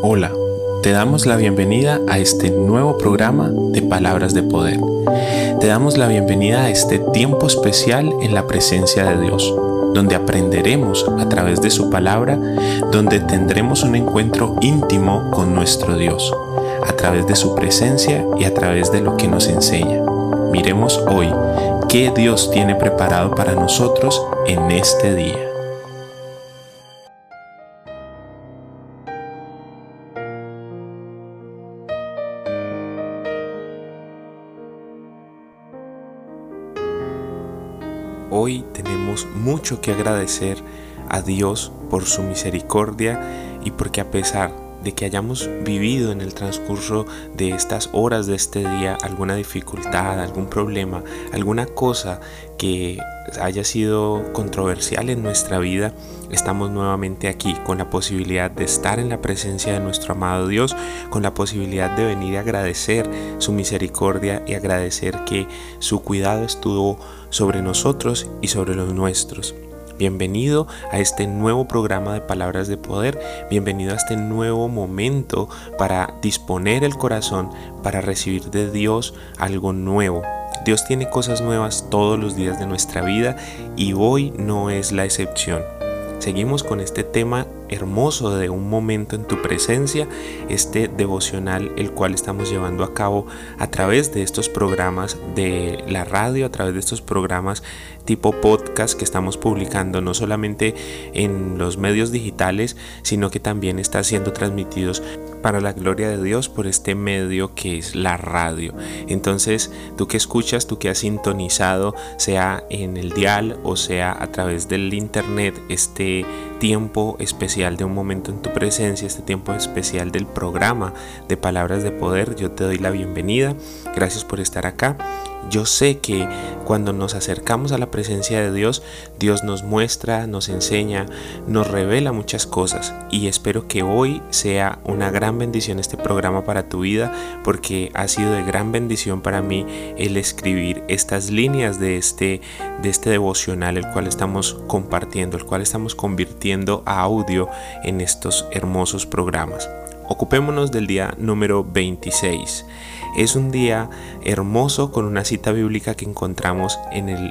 Hola, te damos la bienvenida a este nuevo programa de Palabras de Poder. Te damos la bienvenida a este tiempo especial en la presencia de Dios, donde aprenderemos a través de su palabra, donde tendremos un encuentro íntimo con nuestro Dios, a través de su presencia y a través de lo que nos enseña. Miremos hoy qué Dios tiene preparado para nosotros en este día. Mucho que agradecer a Dios por su misericordia y porque a pesar de que hayamos vivido en el transcurso de estas horas de este día alguna dificultad, algún problema, alguna cosa que haya sido controversial en nuestra vida, estamos nuevamente aquí con la posibilidad de estar en la presencia de nuestro amado Dios, con la posibilidad de venir a agradecer su misericordia y agradecer que su cuidado estuvo sobre nosotros y sobre los nuestros. Bienvenido a este nuevo programa de Palabras de Poder, bienvenido a este nuevo momento para disponer el corazón para recibir de Dios algo nuevo. Dios tiene cosas nuevas todos los días de nuestra vida y hoy no es la excepción. Seguimos con este tema hermoso de un momento en tu presencia, este devocional el cual estamos llevando a cabo a través de estos programas de la radio, a través de estos programas tipo podcast que estamos publicando no solamente en los medios digitales, sino que también está siendo transmitidos para la gloria de Dios por este medio que es la radio. Entonces, tú que escuchas, tú que has sintonizado, sea en el dial o sea a través del internet, este tiempo especial de un momento en tu presencia, este tiempo especial del programa de Palabras de Poder, yo te doy la bienvenida. Gracias por estar acá. Yo sé que cuando nos acercamos a la presencia de Dios, Dios nos muestra, nos enseña, nos revela muchas cosas y espero que hoy sea una gran bendición este programa para tu vida porque ha sido de gran bendición para mí el escribir estas líneas de este, de este devocional el cual estamos compartiendo, el cual estamos convirtiendo a audio en estos hermosos programas. Ocupémonos del día número 26. Es un día hermoso con una cita bíblica que encontramos en el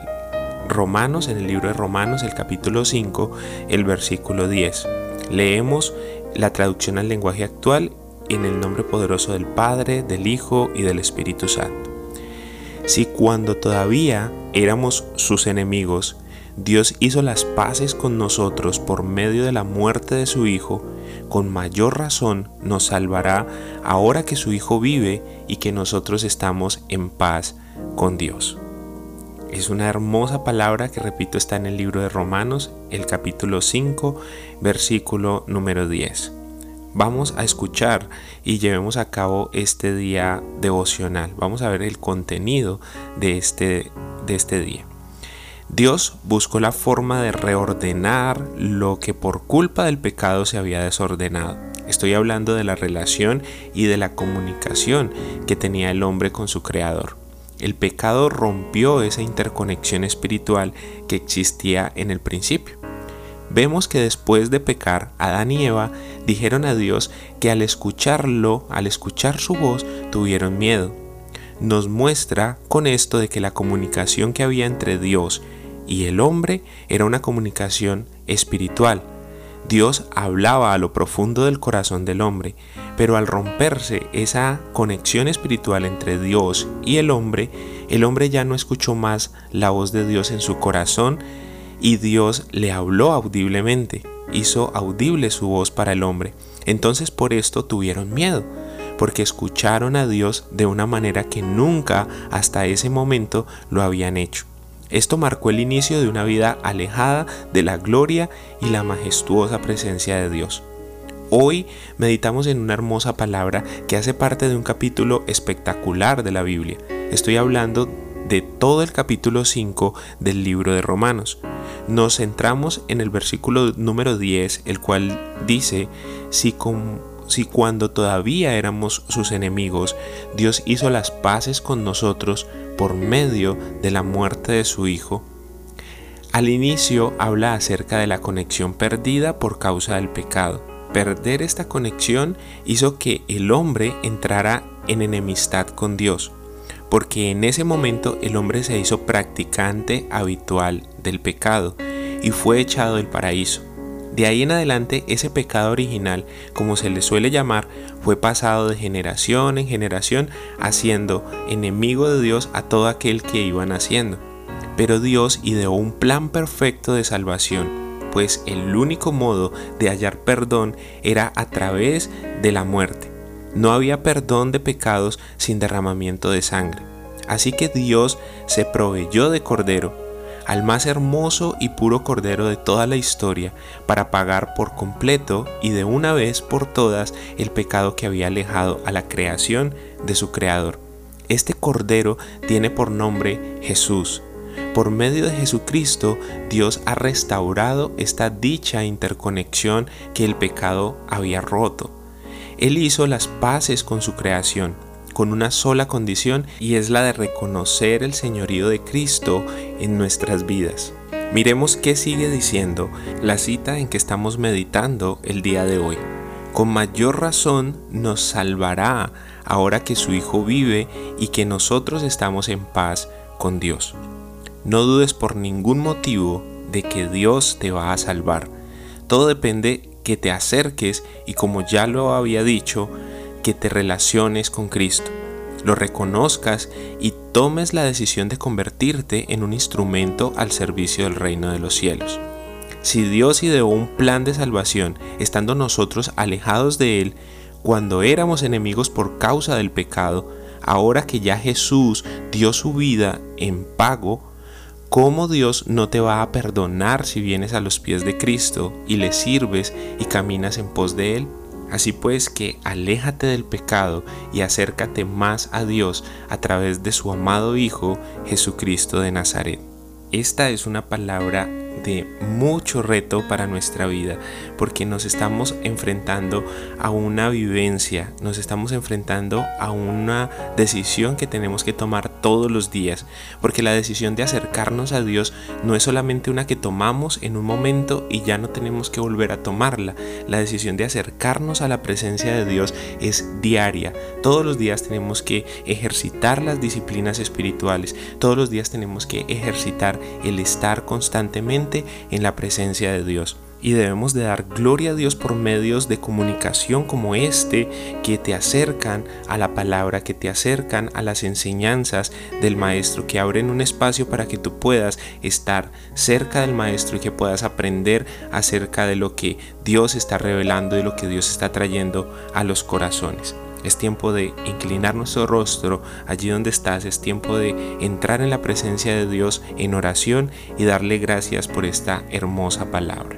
Romanos, en el libro de Romanos, el capítulo 5, el versículo 10. Leemos la traducción al lenguaje actual en el nombre poderoso del Padre, del Hijo y del Espíritu Santo. Si cuando todavía éramos sus enemigos, Dios hizo las paces con nosotros por medio de la muerte de su Hijo, con mayor razón nos salvará ahora que su Hijo vive y que nosotros estamos en paz con Dios. Es una hermosa palabra que repito está en el libro de Romanos, el capítulo 5, versículo número 10. Vamos a escuchar y llevemos a cabo este día devocional. Vamos a ver el contenido de este, de este día. Dios buscó la forma de reordenar lo que por culpa del pecado se había desordenado. Estoy hablando de la relación y de la comunicación que tenía el hombre con su creador. El pecado rompió esa interconexión espiritual que existía en el principio. Vemos que después de pecar, Adán y Eva dijeron a Dios que al escucharlo, al escuchar su voz, tuvieron miedo. Nos muestra con esto de que la comunicación que había entre Dios y el hombre era una comunicación espiritual. Dios hablaba a lo profundo del corazón del hombre, pero al romperse esa conexión espiritual entre Dios y el hombre, el hombre ya no escuchó más la voz de Dios en su corazón y Dios le habló audiblemente, hizo audible su voz para el hombre. Entonces por esto tuvieron miedo, porque escucharon a Dios de una manera que nunca hasta ese momento lo habían hecho. Esto marcó el inicio de una vida alejada de la gloria y la majestuosa presencia de Dios. Hoy meditamos en una hermosa palabra que hace parte de un capítulo espectacular de la Biblia. Estoy hablando de todo el capítulo 5 del libro de Romanos. Nos centramos en el versículo número 10, el cual dice, si, si cuando todavía éramos sus enemigos, Dios hizo las paces con nosotros por medio de la muerte de su Hijo, al inicio habla acerca de la conexión perdida por causa del pecado. perder esta conexión hizo que el hombre entrara en enemistad con Dios, porque en ese momento el hombre se hizo practicante habitual del pecado y fue echado del paraíso. De ahí en adelante ese pecado original, como se le suele llamar, fue pasado de generación en generación, haciendo enemigo de Dios a todo aquel que iba naciendo. Pero Dios ideó un plan perfecto de salvación, pues el único modo de hallar perdón era a través de la muerte. No había perdón de pecados sin derramamiento de sangre. Así que Dios se proveyó de cordero al más hermoso y puro Cordero de toda la historia, para pagar por completo y de una vez por todas el pecado que había alejado a la creación de su Creador. Este Cordero tiene por nombre Jesús. Por medio de Jesucristo, Dios ha restaurado esta dicha interconexión que el pecado había roto. Él hizo las paces con su creación con una sola condición y es la de reconocer el señorío de Cristo en nuestras vidas. Miremos qué sigue diciendo la cita en que estamos meditando el día de hoy. Con mayor razón nos salvará ahora que su Hijo vive y que nosotros estamos en paz con Dios. No dudes por ningún motivo de que Dios te va a salvar. Todo depende que te acerques y como ya lo había dicho, que te relaciones con Cristo, lo reconozcas y tomes la decisión de convertirte en un instrumento al servicio del reino de los cielos. Si Dios ideó un plan de salvación, estando nosotros alejados de Él, cuando éramos enemigos por causa del pecado, ahora que ya Jesús dio su vida en pago, ¿cómo Dios no te va a perdonar si vienes a los pies de Cristo y le sirves y caminas en pos de Él? Así pues que aléjate del pecado y acércate más a Dios a través de su amado Hijo Jesucristo de Nazaret. Esta es una palabra de mucho reto para nuestra vida, porque nos estamos enfrentando a una vivencia, nos estamos enfrentando a una decisión que tenemos que tomar todos los días, porque la decisión de acercarnos a Dios no es solamente una que tomamos en un momento y ya no tenemos que volver a tomarla, la decisión de acercarnos a la presencia de Dios es diaria, todos los días tenemos que ejercitar las disciplinas espirituales, todos los días tenemos que ejercitar el estar constantemente en la presencia de Dios. Y debemos de dar gloria a Dios por medios de comunicación como este que te acercan a la palabra, que te acercan a las enseñanzas del Maestro, que abren un espacio para que tú puedas estar cerca del Maestro y que puedas aprender acerca de lo que Dios está revelando y lo que Dios está trayendo a los corazones. Es tiempo de inclinar nuestro rostro allí donde estás. Es tiempo de entrar en la presencia de Dios en oración y darle gracias por esta hermosa palabra.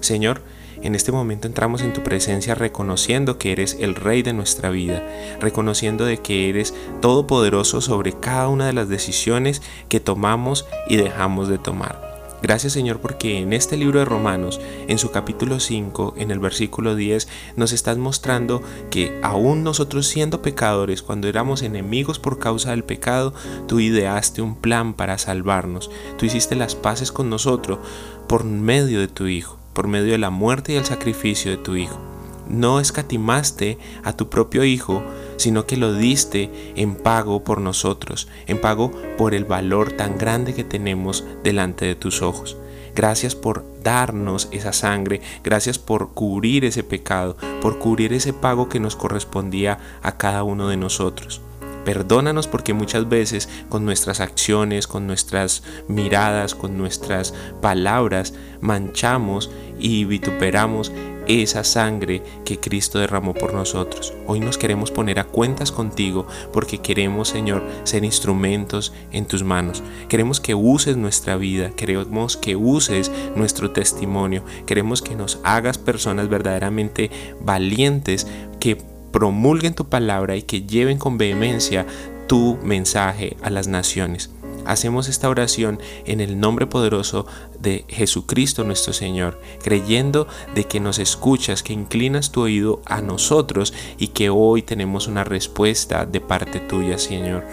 Señor, en este momento entramos en tu presencia reconociendo que eres el Rey de nuestra vida, reconociendo de que eres todopoderoso sobre cada una de las decisiones que tomamos y dejamos de tomar. Gracias Señor porque en este libro de Romanos, en su capítulo 5, en el versículo 10, nos estás mostrando que aún nosotros siendo pecadores, cuando éramos enemigos por causa del pecado, tú ideaste un plan para salvarnos. Tú hiciste las paces con nosotros por medio de tu Hijo, por medio de la muerte y el sacrificio de tu Hijo. No escatimaste a tu propio Hijo, sino que lo diste en pago por nosotros, en pago por el valor tan grande que tenemos delante de tus ojos. Gracias por darnos esa sangre, gracias por cubrir ese pecado, por cubrir ese pago que nos correspondía a cada uno de nosotros. Perdónanos porque muchas veces con nuestras acciones, con nuestras miradas, con nuestras palabras, manchamos y vituperamos esa sangre que Cristo derramó por nosotros. Hoy nos queremos poner a cuentas contigo porque queremos, Señor, ser instrumentos en tus manos. Queremos que uses nuestra vida, queremos que uses nuestro testimonio, queremos que nos hagas personas verdaderamente valientes que promulguen tu palabra y que lleven con vehemencia tu mensaje a las naciones. Hacemos esta oración en el nombre poderoso de Jesucristo nuestro Señor, creyendo de que nos escuchas, que inclinas tu oído a nosotros y que hoy tenemos una respuesta de parte tuya, Señor.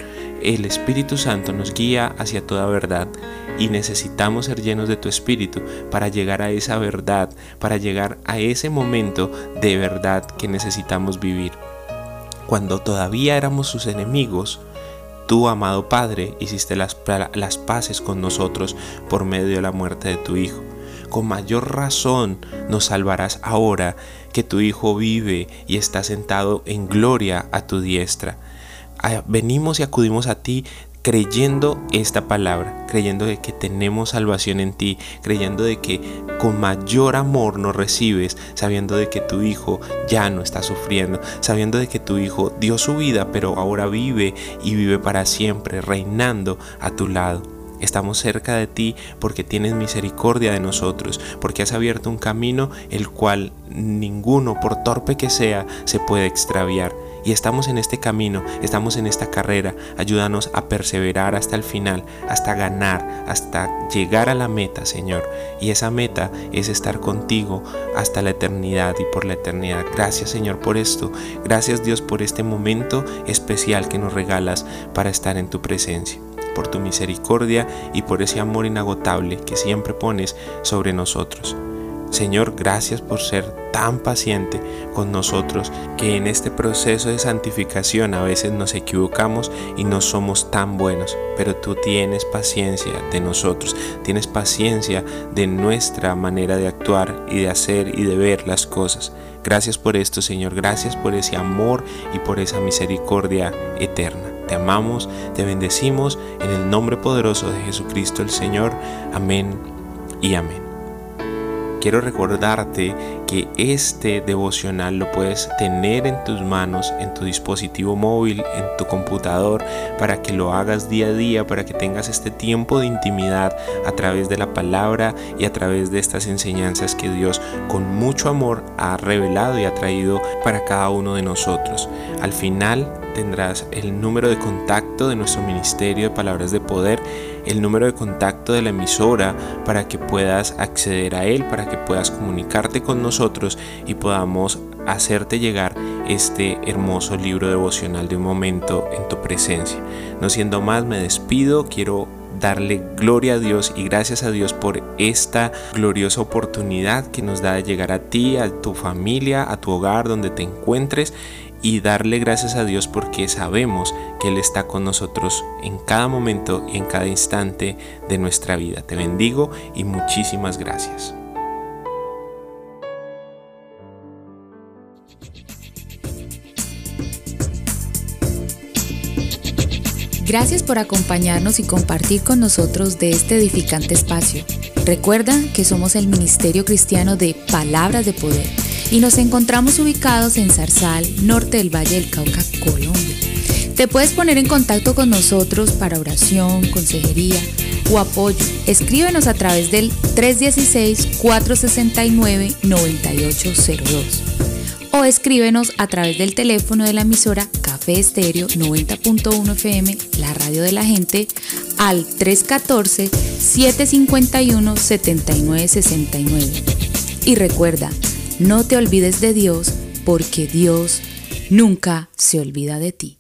El Espíritu Santo nos guía hacia toda verdad y necesitamos ser llenos de tu espíritu para llegar a esa verdad, para llegar a ese momento de verdad que necesitamos vivir. Cuando todavía éramos sus enemigos, Tú, amado Padre, hiciste las, las, paces con nosotros por medio de la muerte de tu Hijo. Con mayor razón nos salvarás ahora que tu Hijo vive y está sentado en gloria a tu diestra. Ah, venimos y acudimos a ti creyendo esta palabra, creyendo de que tenemos salvación en ti, creyendo de que con mayor amor nos recibes, sabiendo de que tu Hijo ya no está sufriendo, sabiendo de que tu Hijo dio su vida, pero ahora vive y vive para siempre, reinando a tu lado. Estamos cerca de ti porque tienes misericordia de nosotros, porque has abierto un camino el cual ninguno, por torpe que sea, se puede extraviar. Y estamos en este camino, estamos en esta carrera. Ayúdanos a perseverar hasta el final, hasta ganar, hasta llegar a la meta, Señor. Y esa meta es estar contigo hasta la eternidad y por la eternidad. Gracias, Señor, por esto. Gracias, Dios, por este momento especial que nos regalas para estar en tu presencia por tu misericordia y por ese amor inagotable que siempre pones sobre nosotros. Señor, gracias por ser tan paciente con nosotros que en este proceso de santificación a veces nos equivocamos y no somos tan buenos, pero tú tienes paciencia de nosotros, tienes paciencia de nuestra manera de actuar y de hacer y de ver las cosas. Gracias por esto, Señor, gracias por ese amor y por esa misericordia eterna. Te amamos, te bendecimos en el nombre poderoso de Jesucristo el Señor. Amén y amén quiero recordarte que este devocional lo puedes tener en tus manos, en tu dispositivo móvil, en tu computador, para que lo hagas día a día, para que tengas este tiempo de intimidad a través de la palabra y a través de estas enseñanzas que Dios con mucho amor ha revelado y ha traído para cada uno de nosotros. Al final tendrás el número de contacto de nuestro Ministerio de Palabras de Poder, el número de contacto de la emisora para que puedas acceder a él, para que puedas comunicarte con nosotros y podamos hacerte llegar este hermoso libro devocional de un momento en tu presencia. No siendo más, me despido, quiero darle gloria a Dios y gracias a Dios por esta gloriosa oportunidad que nos da de llegar a ti, a tu familia, a tu hogar, donde te encuentres y darle gracias a Dios porque sabemos que Él está con nosotros en cada momento y en cada instante de nuestra vida. Te bendigo y muchísimas gracias. Gracias por acompañarnos y compartir con nosotros de este edificante espacio. Recuerda que somos el Ministerio Cristiano de Palabras de Poder y nos encontramos ubicados en Zarzal, norte del Valle del Cauca, Colombia. Te puedes poner en contacto con nosotros para oración, consejería o apoyo. Escríbenos a través del 316-469-9802 o escríbenos a través del teléfono de la emisora Café Estéreo 90.1 FM, la radio de la gente, al 314-751-7969. Y recuerda, no te olvides de Dios porque Dios nunca se olvida de ti.